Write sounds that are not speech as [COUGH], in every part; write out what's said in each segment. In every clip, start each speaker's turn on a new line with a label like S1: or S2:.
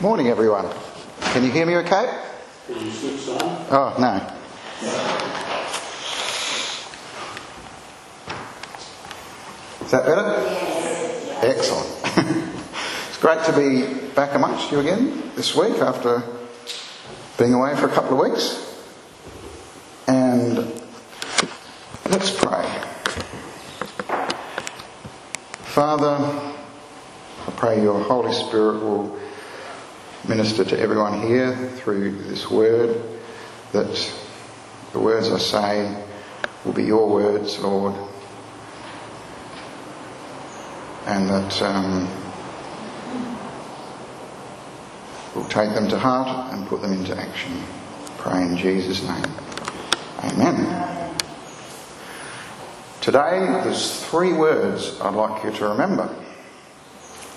S1: Morning, everyone. Can you hear me okay?
S2: Can you switch on?
S1: Oh, no. Is that better? Excellent. [LAUGHS] it's great to be back amongst you again this week after being away for a couple of weeks. And let's pray. Father, I pray your Holy Spirit will minister to everyone here through this word, that the words I say will be your words, Lord, and that um, we'll take them to heart and put them into action. Pray in Jesus' name. Amen. Today, there's three words I'd like you to remember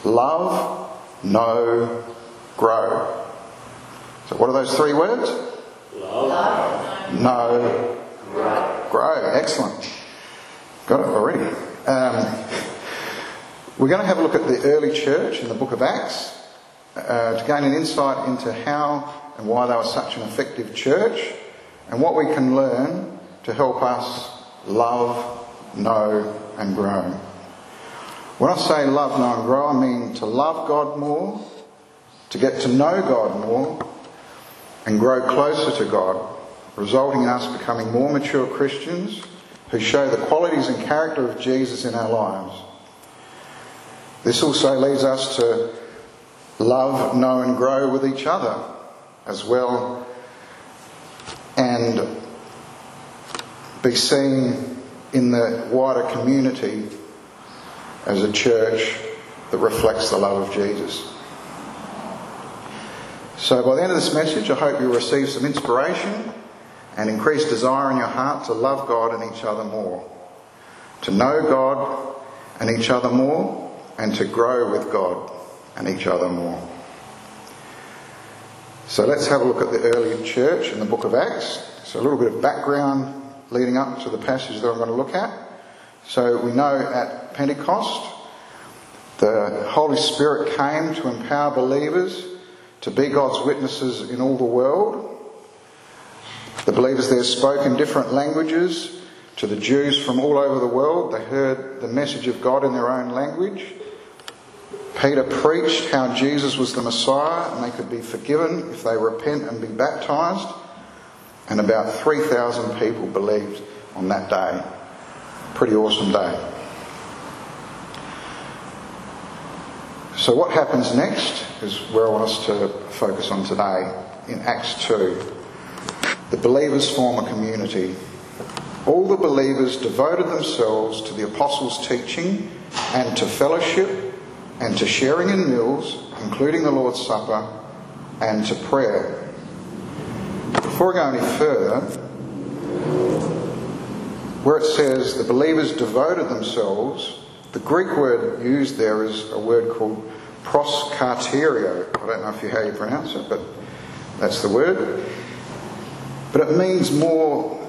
S1: love, know, grow. So, what are those three words?
S2: Love.
S1: Know, grow. Grow. Excellent. Got it already. Um, we're going to have a look at the early church in the book of Acts uh, to gain an insight into how and why they were such an effective church and what we can learn to help us love, know, and grow. When I say love, know, and grow, I mean to love God more, to get to know God more, and grow closer to God, resulting in us becoming more mature Christians who show the qualities and character of Jesus in our lives. This also leads us to love, know, and grow with each other as well, and be seen in the wider community as a church that reflects the love of Jesus. So, by the end of this message, I hope you'll receive some inspiration and increased desire in your heart to love God and each other more, to know God and each other more, and to grow with God and each other more. So, let's have a look at the early church in the book of Acts. So, a little bit of background leading up to the passage that I'm going to look at. So, we know at Pentecost, the Holy Spirit came to empower believers to be God's witnesses in all the world. The believers there spoke in different languages to the Jews from all over the world. They heard the message of God in their own language. Peter preached how Jesus was the Messiah and they could be forgiven if they repent and be baptized. And about 3,000 people believed on that day. Pretty awesome day. So, what happens next is where I want us to focus on today in Acts 2. The believers form a community. All the believers devoted themselves to the apostles' teaching and to fellowship and to sharing in meals, including the Lord's Supper, and to prayer. Before I go any further, where it says the believers devoted themselves, the Greek word used there is a word called proskarterio. I don't know if you how you pronounce it, but that's the word. But it means more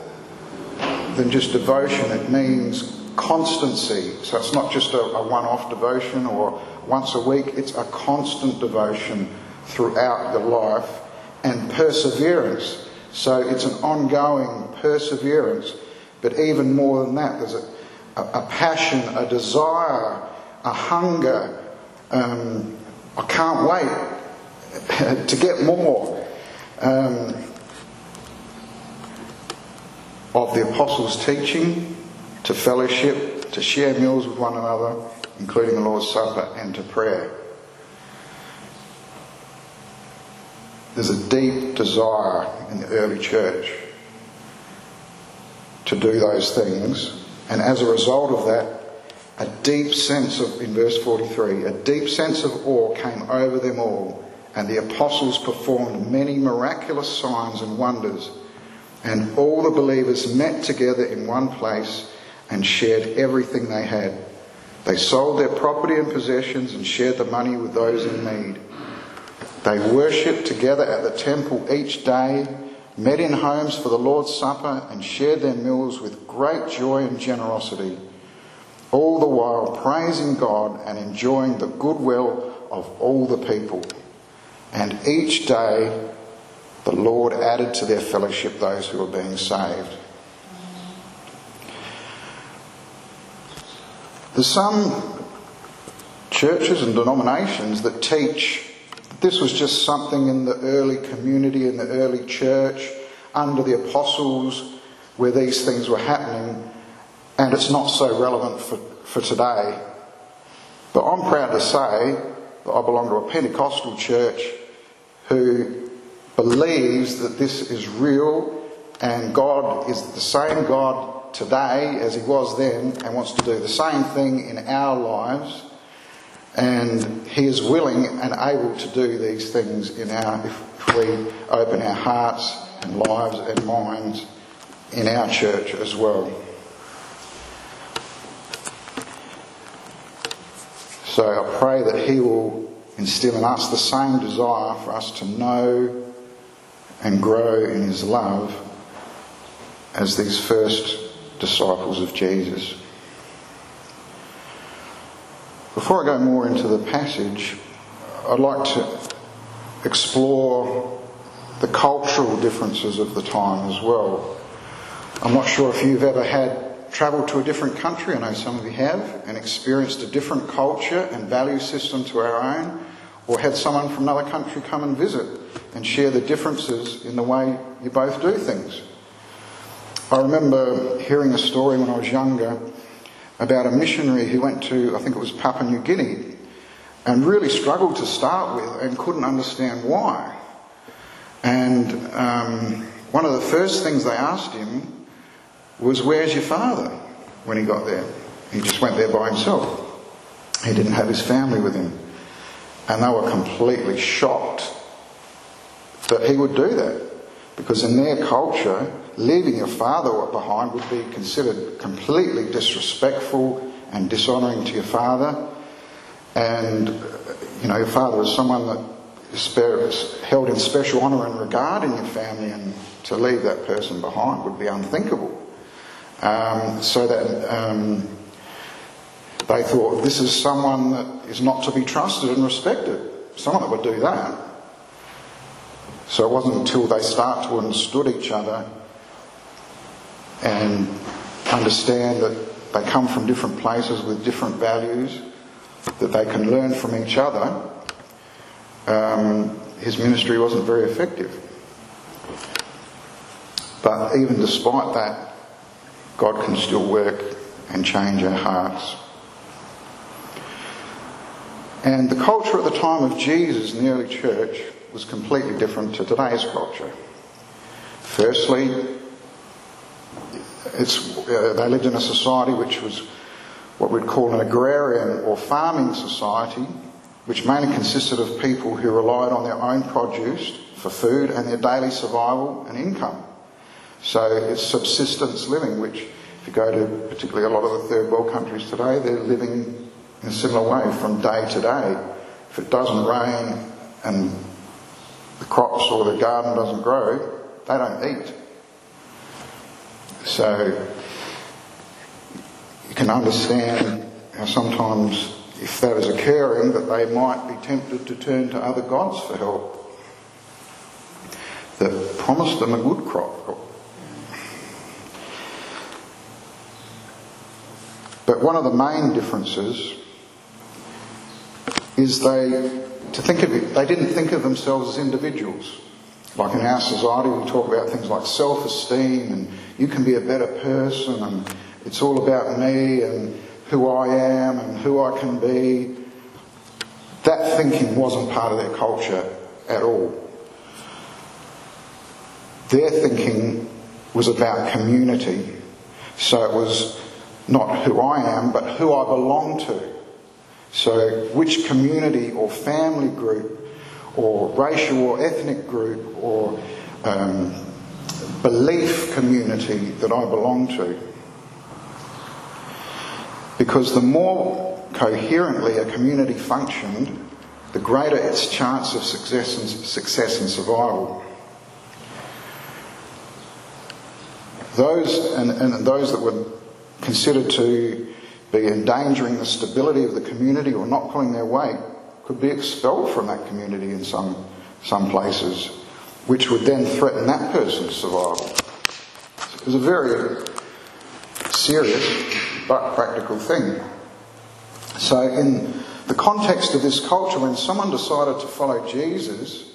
S1: than just devotion. It means constancy. So it's not just a, a one-off devotion or once a week. It's a constant devotion throughout your life and perseverance. So it's an ongoing perseverance. But even more than that, there's a, a, a passion, a desire, a hunger. Um, I can't wait [LAUGHS] to get more um, of the apostles' teaching, to fellowship, to share meals with one another, including the Lord's Supper, and to prayer. There's a deep desire in the early church to do those things, and as a result of that, a deep sense of, in verse 43, a deep sense of awe came over them all, and the apostles performed many miraculous signs and wonders. And all the believers met together in one place and shared everything they had. They sold their property and possessions and shared the money with those in need. They worshipped together at the temple each day, met in homes for the Lord's Supper, and shared their meals with great joy and generosity, all the while praising God and enjoying the goodwill of all the people. and each day the Lord added to their fellowship those who were being saved. There's some churches and denominations that teach this was just something in the early community, in the early church, under the apostles, where these things were happening, and it's not so relevant for, for today. But I'm proud to say that I belong to a Pentecostal church who believes that this is real and God is the same God today as He was then and wants to do the same thing in our lives. And He is willing and able to do these things in our, if we open our hearts and lives and minds in our church as well. So I pray that He will instill in us the same desire for us to know and grow in His love as these first disciples of Jesus. Before I go more into the passage, I'd like to explore the cultural differences of the time as well. I'm not sure if you've ever had travelled to a different country, I know some of you have, and experienced a different culture and value system to our own, or had someone from another country come and visit and share the differences in the way you both do things. I remember hearing a story when I was younger about a missionary who went to, I think it was Papua New Guinea, and really struggled to start with and couldn't understand why. And um, one of the first things they asked him was, Where's your father? when he got there. He just went there by himself. He didn't have his family with him. And they were completely shocked that he would do that. Because in their culture, leaving your father behind would be considered completely disrespectful and dishonouring to your father. And, you know, your father is someone that is held in special honour and regard in your family, and to leave that person behind would be unthinkable. Um, so that um, they thought this is someone that is not to be trusted and respected. Someone that would do that. So it wasn't until they start to understood each other and understand that they come from different places with different values, that they can learn from each other, um, his ministry wasn't very effective. But even despite that, God can still work and change our hearts. And the culture at the time of Jesus in the early church was completely different to today's culture. Firstly, uh, they lived in a society which was what we'd call an agrarian or farming society, which mainly consisted of people who relied on their own produce for food and their daily survival and income. So it's subsistence living, which, if you go to particularly a lot of the third world countries today, they're living in a similar way from day to day. If it doesn't rain and the crops or the garden doesn't grow, they don't eat. So you can understand how sometimes, if that is occurring, that they might be tempted to turn to other gods for help that promised them a good crop But one of the main differences is they to think of it, they didn't think of themselves as individuals. Like in our society, we talk about things like self-esteem and you can be a better person and it's all about me and who I am and who I can be. That thinking wasn't part of their culture at all. Their thinking was about community. So it was not who I am, but who I belong to. So, which community or family group or racial or ethnic group or um, belief community that I belong to. Because the more coherently a community functioned, the greater its chance of success and, success and survival. Those and, and those that were considered to be endangering the stability of the community or not pulling their weight could be expelled from that community in some some places, which would then threaten that person's survival. It was a very serious but practical thing. So, in the context of this culture, when someone decided to follow Jesus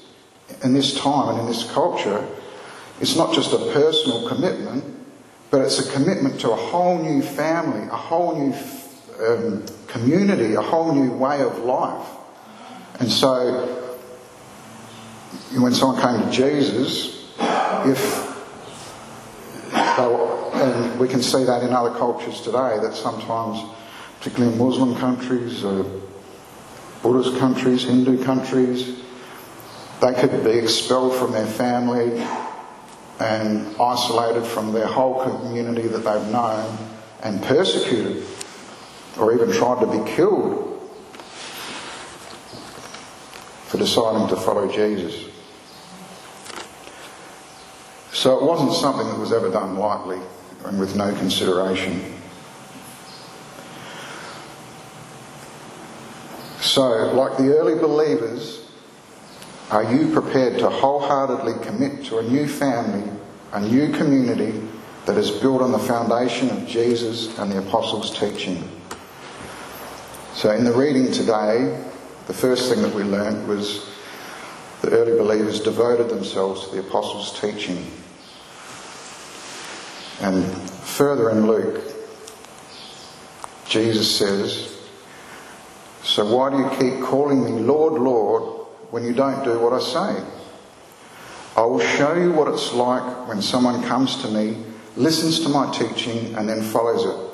S1: in this time and in this culture, it's not just a personal commitment, but it's a commitment to a whole new family, a whole new um, community, a whole new way of life. And so, when someone came to Jesus, if and we can see that in other cultures today, that sometimes, particularly in Muslim countries, or Buddhist countries, Hindu countries, they could be expelled from their family and isolated from their whole community that they've known and persecuted or even tried to be killed for deciding to follow Jesus. So it wasn't something that was ever done lightly and with no consideration. So, like the early believers, are you prepared to wholeheartedly commit to a new family, a new community that is built on the foundation of Jesus and the apostles' teaching? So, in the reading today, the first thing that we learned was the early believers devoted themselves to the apostles' teaching. And further in Luke, Jesus says, So why do you keep calling me Lord, Lord, when you don't do what I say? I will show you what it's like when someone comes to me, listens to my teaching, and then follows it.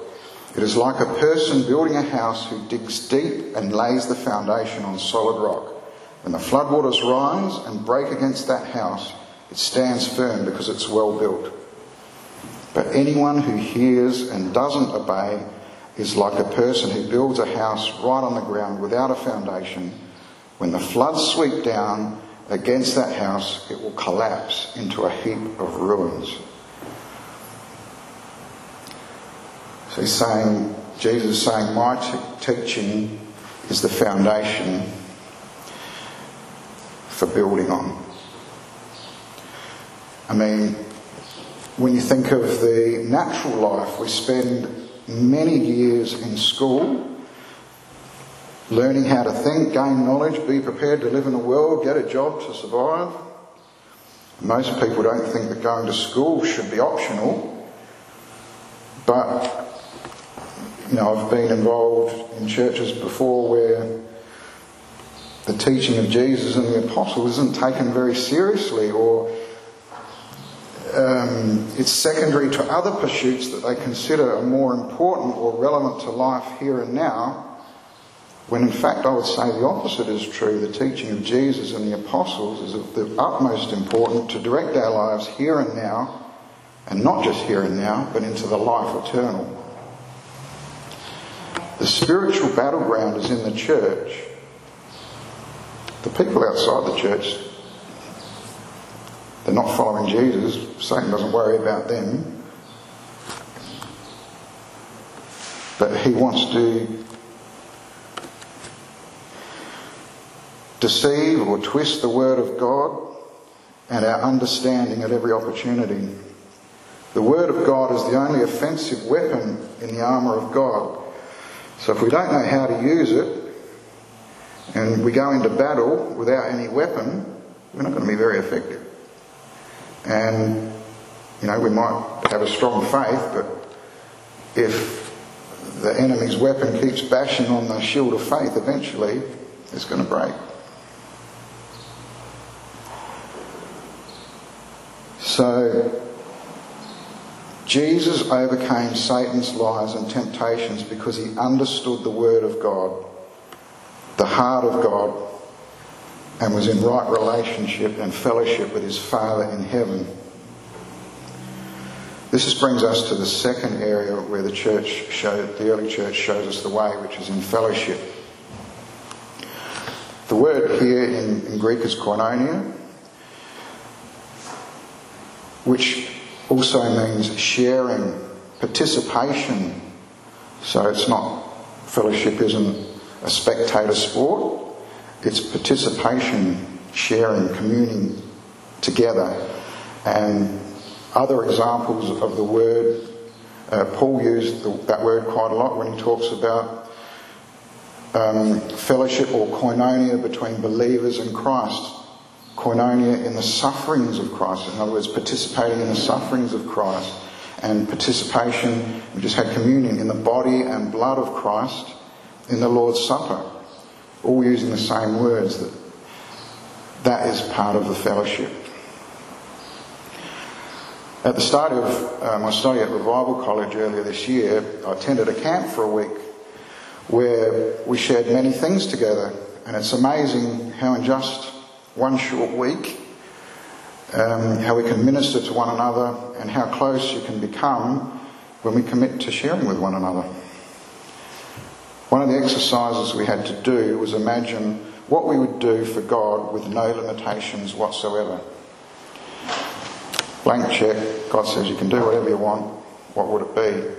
S1: It is like a person building a house who digs deep and lays the foundation on solid rock. When the floodwaters rise and break against that house, it stands firm because it's well built. But anyone who hears and doesn't obey is like a person who builds a house right on the ground without a foundation. When the floods sweep down against that house, it will collapse into a heap of ruins. He's saying, Jesus is saying, my t- teaching is the foundation for building on. I mean, when you think of the natural life, we spend many years in school learning how to think, gain knowledge, be prepared to live in the world, get a job to survive. Most people don't think that going to school should be optional, but you know, I've been involved in churches before where the teaching of Jesus and the apostles isn't taken very seriously or um, it's secondary to other pursuits that they consider are more important or relevant to life here and now, when in fact I would say the opposite is true. The teaching of Jesus and the apostles is of the utmost importance to direct our lives here and now, and not just here and now, but into the life eternal. The spiritual battleground is in the church. The people outside the church they're not following Jesus. Satan doesn't worry about them. But he wants to deceive or twist the word of God and our understanding at every opportunity. The word of God is the only offensive weapon in the armour of God. So if we don't know how to use it and we go into battle without any weapon, we're not going to be very effective. And, you know, we might have a strong faith, but if the enemy's weapon keeps bashing on the shield of faith, eventually it's going to break. So, Jesus overcame Satan's lies and temptations because he understood the Word of God, the heart of God, and was in right relationship and fellowship with his Father in heaven. This brings us to the second area where the church showed, the early church shows us the way, which is in fellowship. The word here in, in Greek is koinonia, which also means sharing, participation. So it's not, fellowship isn't a spectator sport, it's participation, sharing, communing together. And other examples of the word, uh, Paul used the, that word quite a lot when he talks about um, fellowship or koinonia between believers and Christ. Koinonia in the sufferings of Christ, in other words, participating in the sufferings of Christ. And participation, we just had communion in the body and blood of Christ in the Lord's Supper, all using the same words. That that is part of the fellowship. At the start of uh, my study at Revival College earlier this year, I attended a camp for a week where we shared many things together, and it's amazing how in just one short week, um, how we can minister to one another, and how close you can become when we commit to sharing with one another. One of the exercises we had to do was imagine what we would do for God with no limitations whatsoever. Blank check, God says you can do whatever you want, what would it be?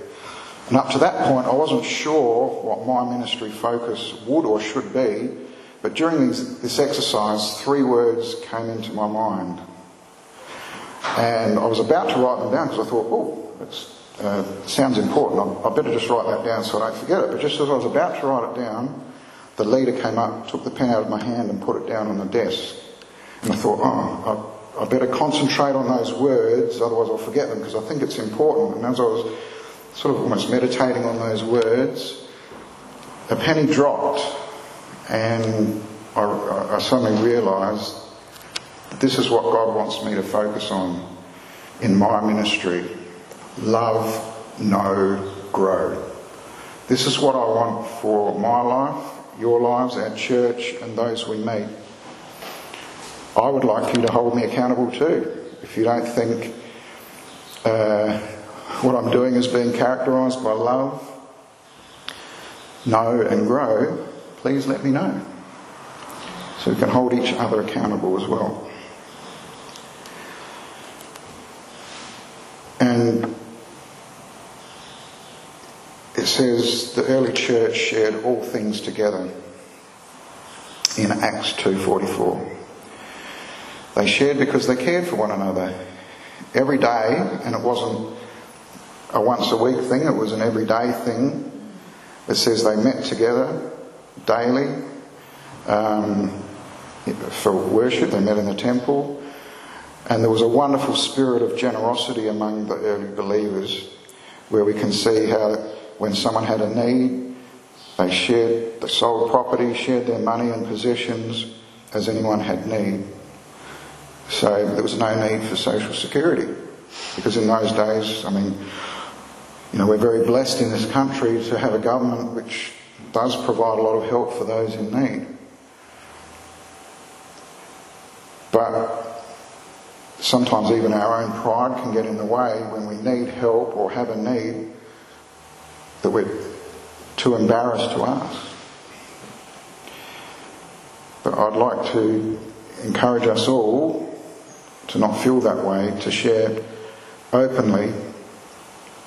S1: And up to that point, I wasn't sure what my ministry focus would or should be, but during this exercise, three words came into my mind. And I was about to write them down because I thought, oh, it uh, sounds important. I, I better just write that down so I don't forget it. But just as I was about to write it down, the leader came up, took the pen out of my hand, and put it down on the desk. And I thought, oh, I, I better concentrate on those words, otherwise I'll forget them because I think it's important. And as I was sort of almost meditating on those words, a penny dropped, and I, I suddenly realised this is what God wants me to focus on in my ministry love, know, grow. This is what I want for my life your lives, our church, and those we meet. I would like you to hold me accountable too. If you don't think uh, what I'm doing is being characterised by love, know, and grow, please let me know. So we can hold each other accountable as well. And it says the early church shared all things together in Acts 2:44. They shared because they cared for one another every day, and it wasn't a once a week thing, it was an everyday thing. It says they met together daily um, for worship, they met in the temple, and there was a wonderful spirit of generosity among the early believers where we can see how when someone had a need, they shared, they sold property, shared their money and possessions as anyone had need. So there was no need for social security. Because in those days, I mean, you know, we're very blessed in this country to have a government which does provide a lot of help for those in need. But sometimes even our own pride can get in the way when we need help or have a need that we're too embarrassed to ask. But I'd like to encourage us all to not feel that way, to share openly,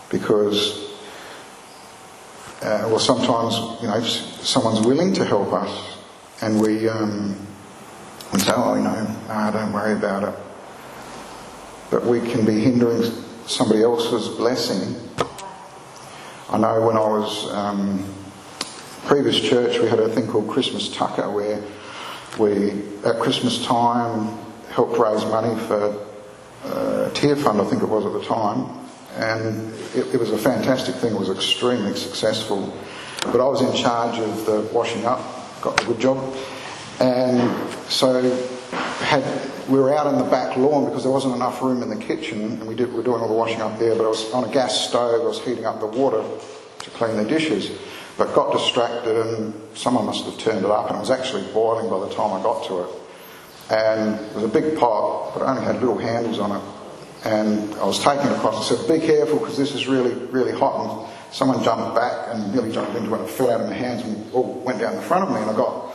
S1: because, uh, well, sometimes, you know, someone's willing to help us, and we, um, we say, oh, you know, nah, don't worry about it. But we can be hindering somebody else's blessing I know when I was um, previous church, we had a thing called Christmas Tucker, where we at Christmas time helped raise money for uh, Tear Fund, I think it was at the time, and it, it was a fantastic thing. It was extremely successful. But I was in charge of the washing up, got the good job, and so had we were out in the back lawn because there wasn't enough room in the kitchen, and we, did, we were doing all the washing up there. But I was on a gas stove. I was heating up the water to clean the dishes, but got distracted, and someone must have turned it up, and it was actually boiling by the time I got to it. And it was a big pot, but it only had little handles on it. And I was taking it across and said, "Be careful, because this is really, really hot." And someone jumped back and nearly jumped into it and fell out of my hands and all went down the front of me, and I got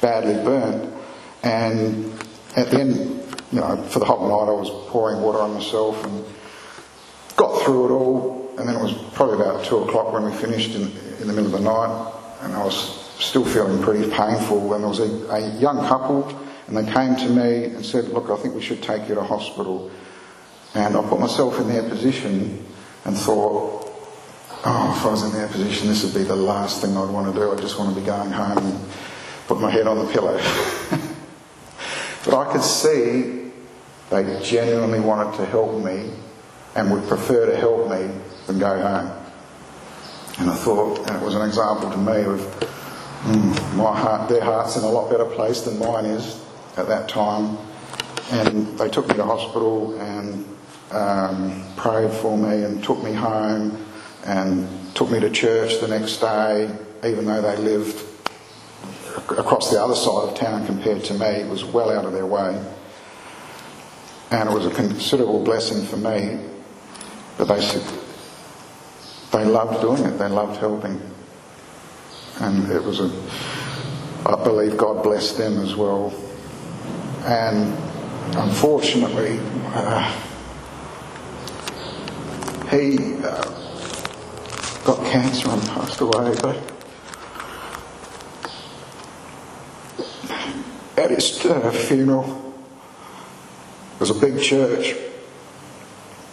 S1: badly burnt. And at the end, you know, for the whole night I was pouring water on myself and got through it all. And then it was probably about two o'clock when we finished in, in the middle of the night, and I was still feeling pretty painful. And there was a, a young couple and they came to me and said, look, I think we should take you to hospital. And I put myself in their position and thought, oh, if I was in their position, this would be the last thing I'd want to do. I just want to be going home and put my head on the pillow. [LAUGHS] but I could see they genuinely wanted to help me and would prefer to help me than go home. And I thought, and it was an example to me of mm, my heart, their heart's in a lot better place than mine is at that time. And they took me to hospital and um, prayed for me and took me home and took me to church the next day, even though they lived across the other side of town compared to me. It was well out of their way. And it was a considerable blessing for me. But they they loved doing it, they loved helping. And it was a, I believe God blessed them as well. And unfortunately, uh, he uh, got cancer and passed away. But at his uh, funeral, it was a big church.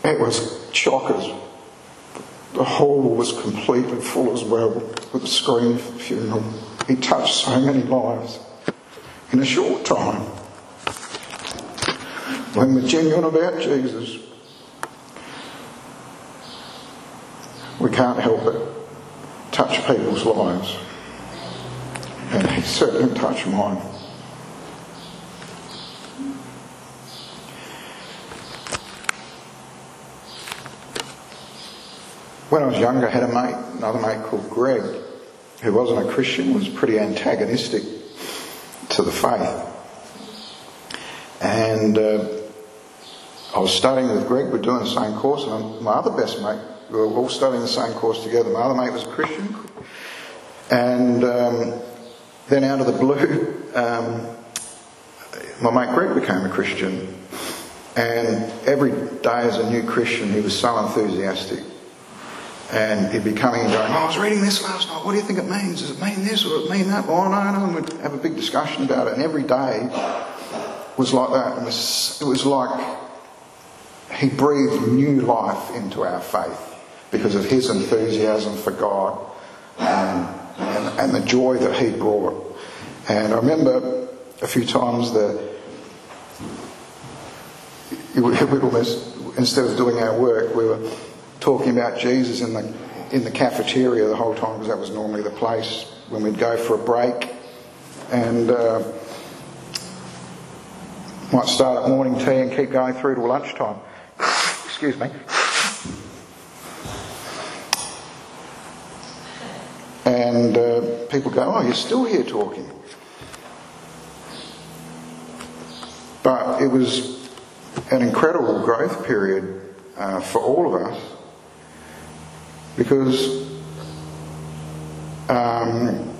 S1: It was chockers. The hall was completely full as well with a screen funeral. He touched so many lives in a short time. When we're genuine about Jesus, we can't help but touch people's lives. And he certainly touched mine. When I was younger, I had a mate, another mate called Greg, who wasn't a Christian, was pretty antagonistic to the faith. And uh, I was studying with Greg, we're doing the same course, and my other best mate, we were all studying the same course together. My other mate was a Christian, and um, then out of the blue, [LAUGHS] um, my mate Greg became a Christian. And every day as a new Christian, he was so enthusiastic. And he'd be coming and going, oh, I was reading this last night. What do you think it means? Does it mean this or does it mean that? Oh, no, no. And we'd have a big discussion about it. And every day was like that. It was, it was like he breathed new life into our faith because of his enthusiasm for God and, and, and the joy that he brought. And I remember a few times that we would almost, instead of doing our work, we were talking about Jesus in the in the cafeteria the whole time because that was normally the place when we'd go for a break and uh, might start at morning tea and keep going through to lunchtime. [COUGHS] Excuse me. And uh, people go, "Oh, you're still here talking." But it was an incredible growth period uh, for all of us because um,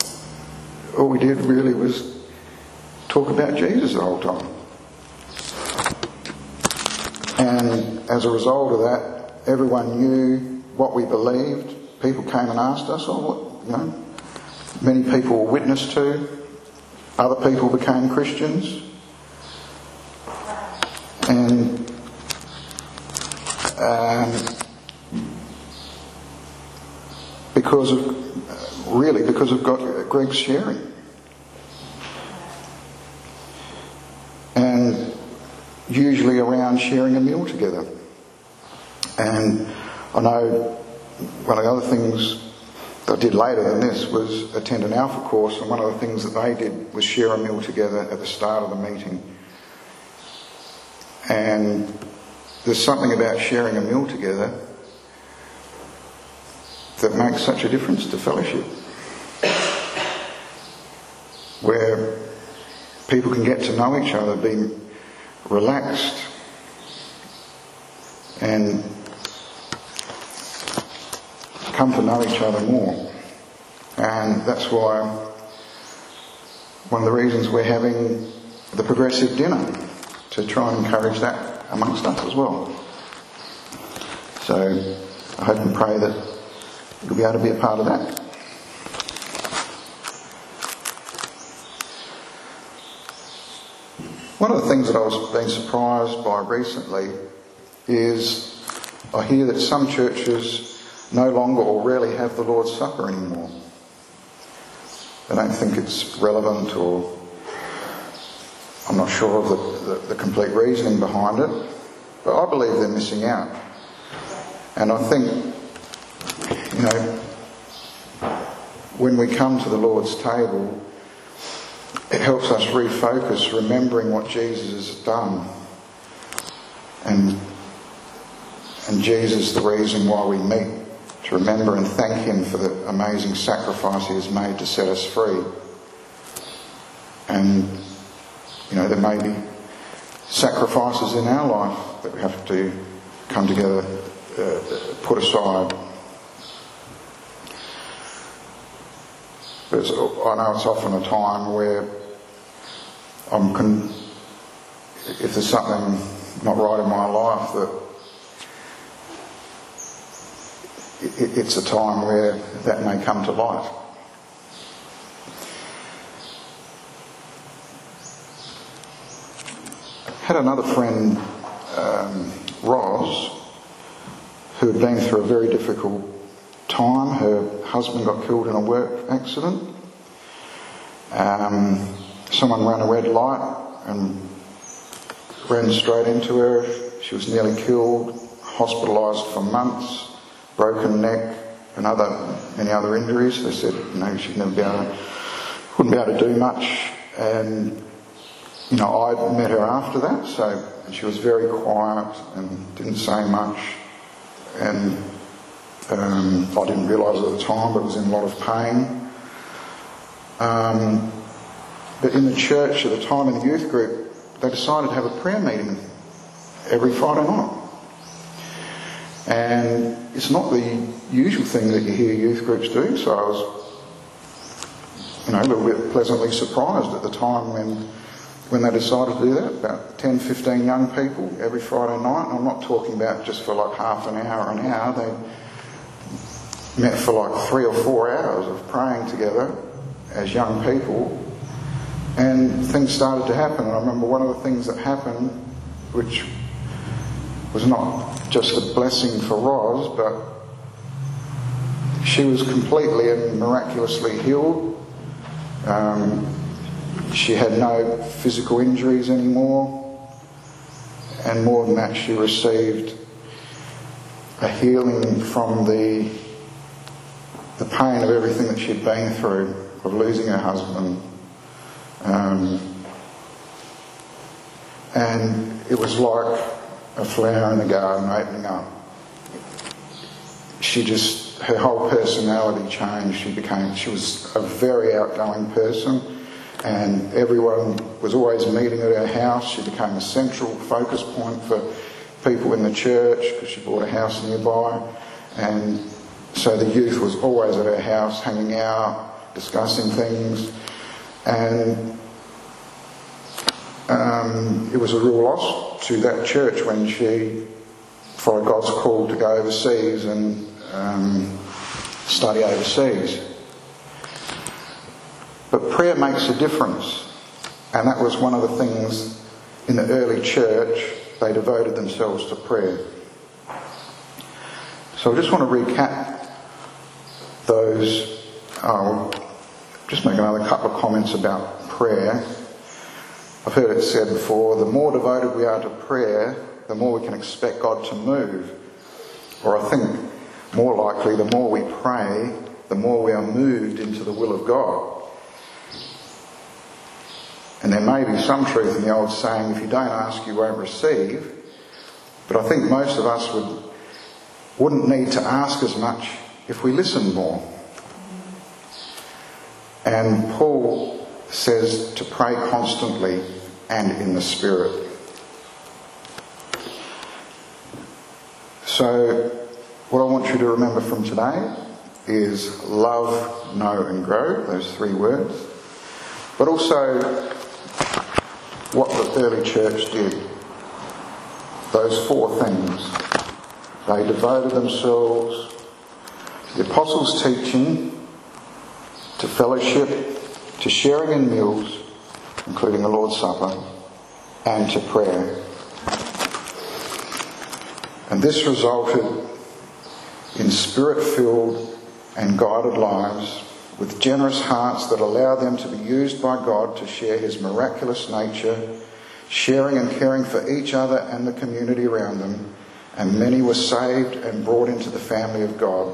S1: all we did really was talk about Jesus the whole time. And as a result of that, everyone knew what we believed. People came and asked us, oh, what, you know, many people were witnessed to. Other people became Christians. And um, because of, really, because of Greg's sharing. And usually around sharing a meal together. And I know one of the other things that I did later than this was attend an Alpha course, and one of the things that they did was share a meal together at the start of the meeting. And there's something about sharing a meal together that makes such a difference to fellowship. Where people can get to know each other, be relaxed, and come to know each other more. And that's why one of the reasons we're having the progressive dinner to try and encourage that amongst us as well. So I hope and pray that You'll be able to be a part of that. One of the things that I was being surprised by recently is I hear that some churches no longer or rarely have the Lord's Supper anymore. They don't think it's relevant or I'm not sure of the, the, the complete reasoning behind it, but I believe they're missing out. And I think, you know, when we come to the Lord's table, it helps us refocus, remembering what Jesus has done. And, and Jesus, the reason why we meet, to remember and thank Him for the amazing sacrifice He has made to set us free. And, you know, there may be sacrifices in our life that we have to come together, uh, put aside. But I know it's often a time where I'm con- if there's something not right in my life that it, it's a time where that may come to light. Had another friend, um, Roz, who had been through a very difficult time. Her husband got killed in a work accident. Um, someone ran a red light and ran straight into her. She was nearly killed, hospitalised for months, broken neck, and other many other injuries. They said, you know, she'd never be able to, wouldn't be able to do much. And you know, I met her after that, so she was very quiet and didn't say much. And um, I didn't realise at the time, but was in a lot of pain. Um, but in the church at the time, in the youth group, they decided to have a prayer meeting every Friday night. And it's not the usual thing that you hear youth groups do, so I was, you know, a little bit pleasantly surprised at the time when when they decided to do that, about 10, 15 young people every Friday night. I'm not talking about just for like half an hour, or an hour. They met for like three or four hours of praying together as young people. And things started to happen. And I remember one of the things that happened, which was not just a blessing for Roz, but she was completely and miraculously healed. Um, she had no physical injuries anymore. And more than that, she received a healing from the, the pain of everything that she'd been through, of losing her husband. Um, and it was like a flower in the garden opening up. She just, her whole personality changed. She became, she was a very outgoing person and everyone was always meeting at her house. She became a central focus point for people in the church because she bought a house nearby. And so the youth was always at her house, hanging out, discussing things. And um, it was a real loss to that church when she followed God's call to go overseas and um, study overseas. But prayer makes a difference. And that was one of the things in the early church, they devoted themselves to prayer. So I just want to recap those. I'll just make another couple of comments about prayer. I've heard it said before the more devoted we are to prayer, the more we can expect God to move. Or I think more likely, the more we pray, the more we are moved into the will of God. And there may be some truth in the old saying, if you don't ask, you won't receive. But I think most of us would, wouldn't need to ask as much if we listened more. And Paul says to pray constantly and in the Spirit. So, what I want you to remember from today is love, know, and grow, those three words. But also what the early church did. Those four things. They devoted themselves to the apostles' teaching, to fellowship, to sharing in meals, including the Lord's Supper, and to prayer. And this resulted in spirit filled and guided lives with generous hearts that allow them to be used by God to share His miraculous nature, sharing and caring for each other and the community around them. And many were saved and brought into the family of God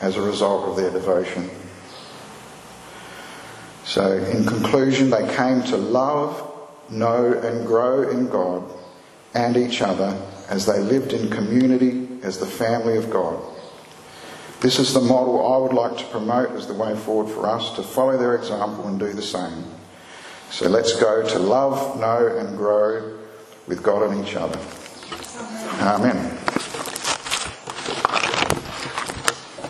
S1: as a result of their devotion. So, in conclusion, they came to love, know, and grow in God and each other as they lived in community as the family of God. This is the model I would like to promote as the way forward for us to follow their example and do the same. So let's go to love, know, and grow with God and each other. Amen.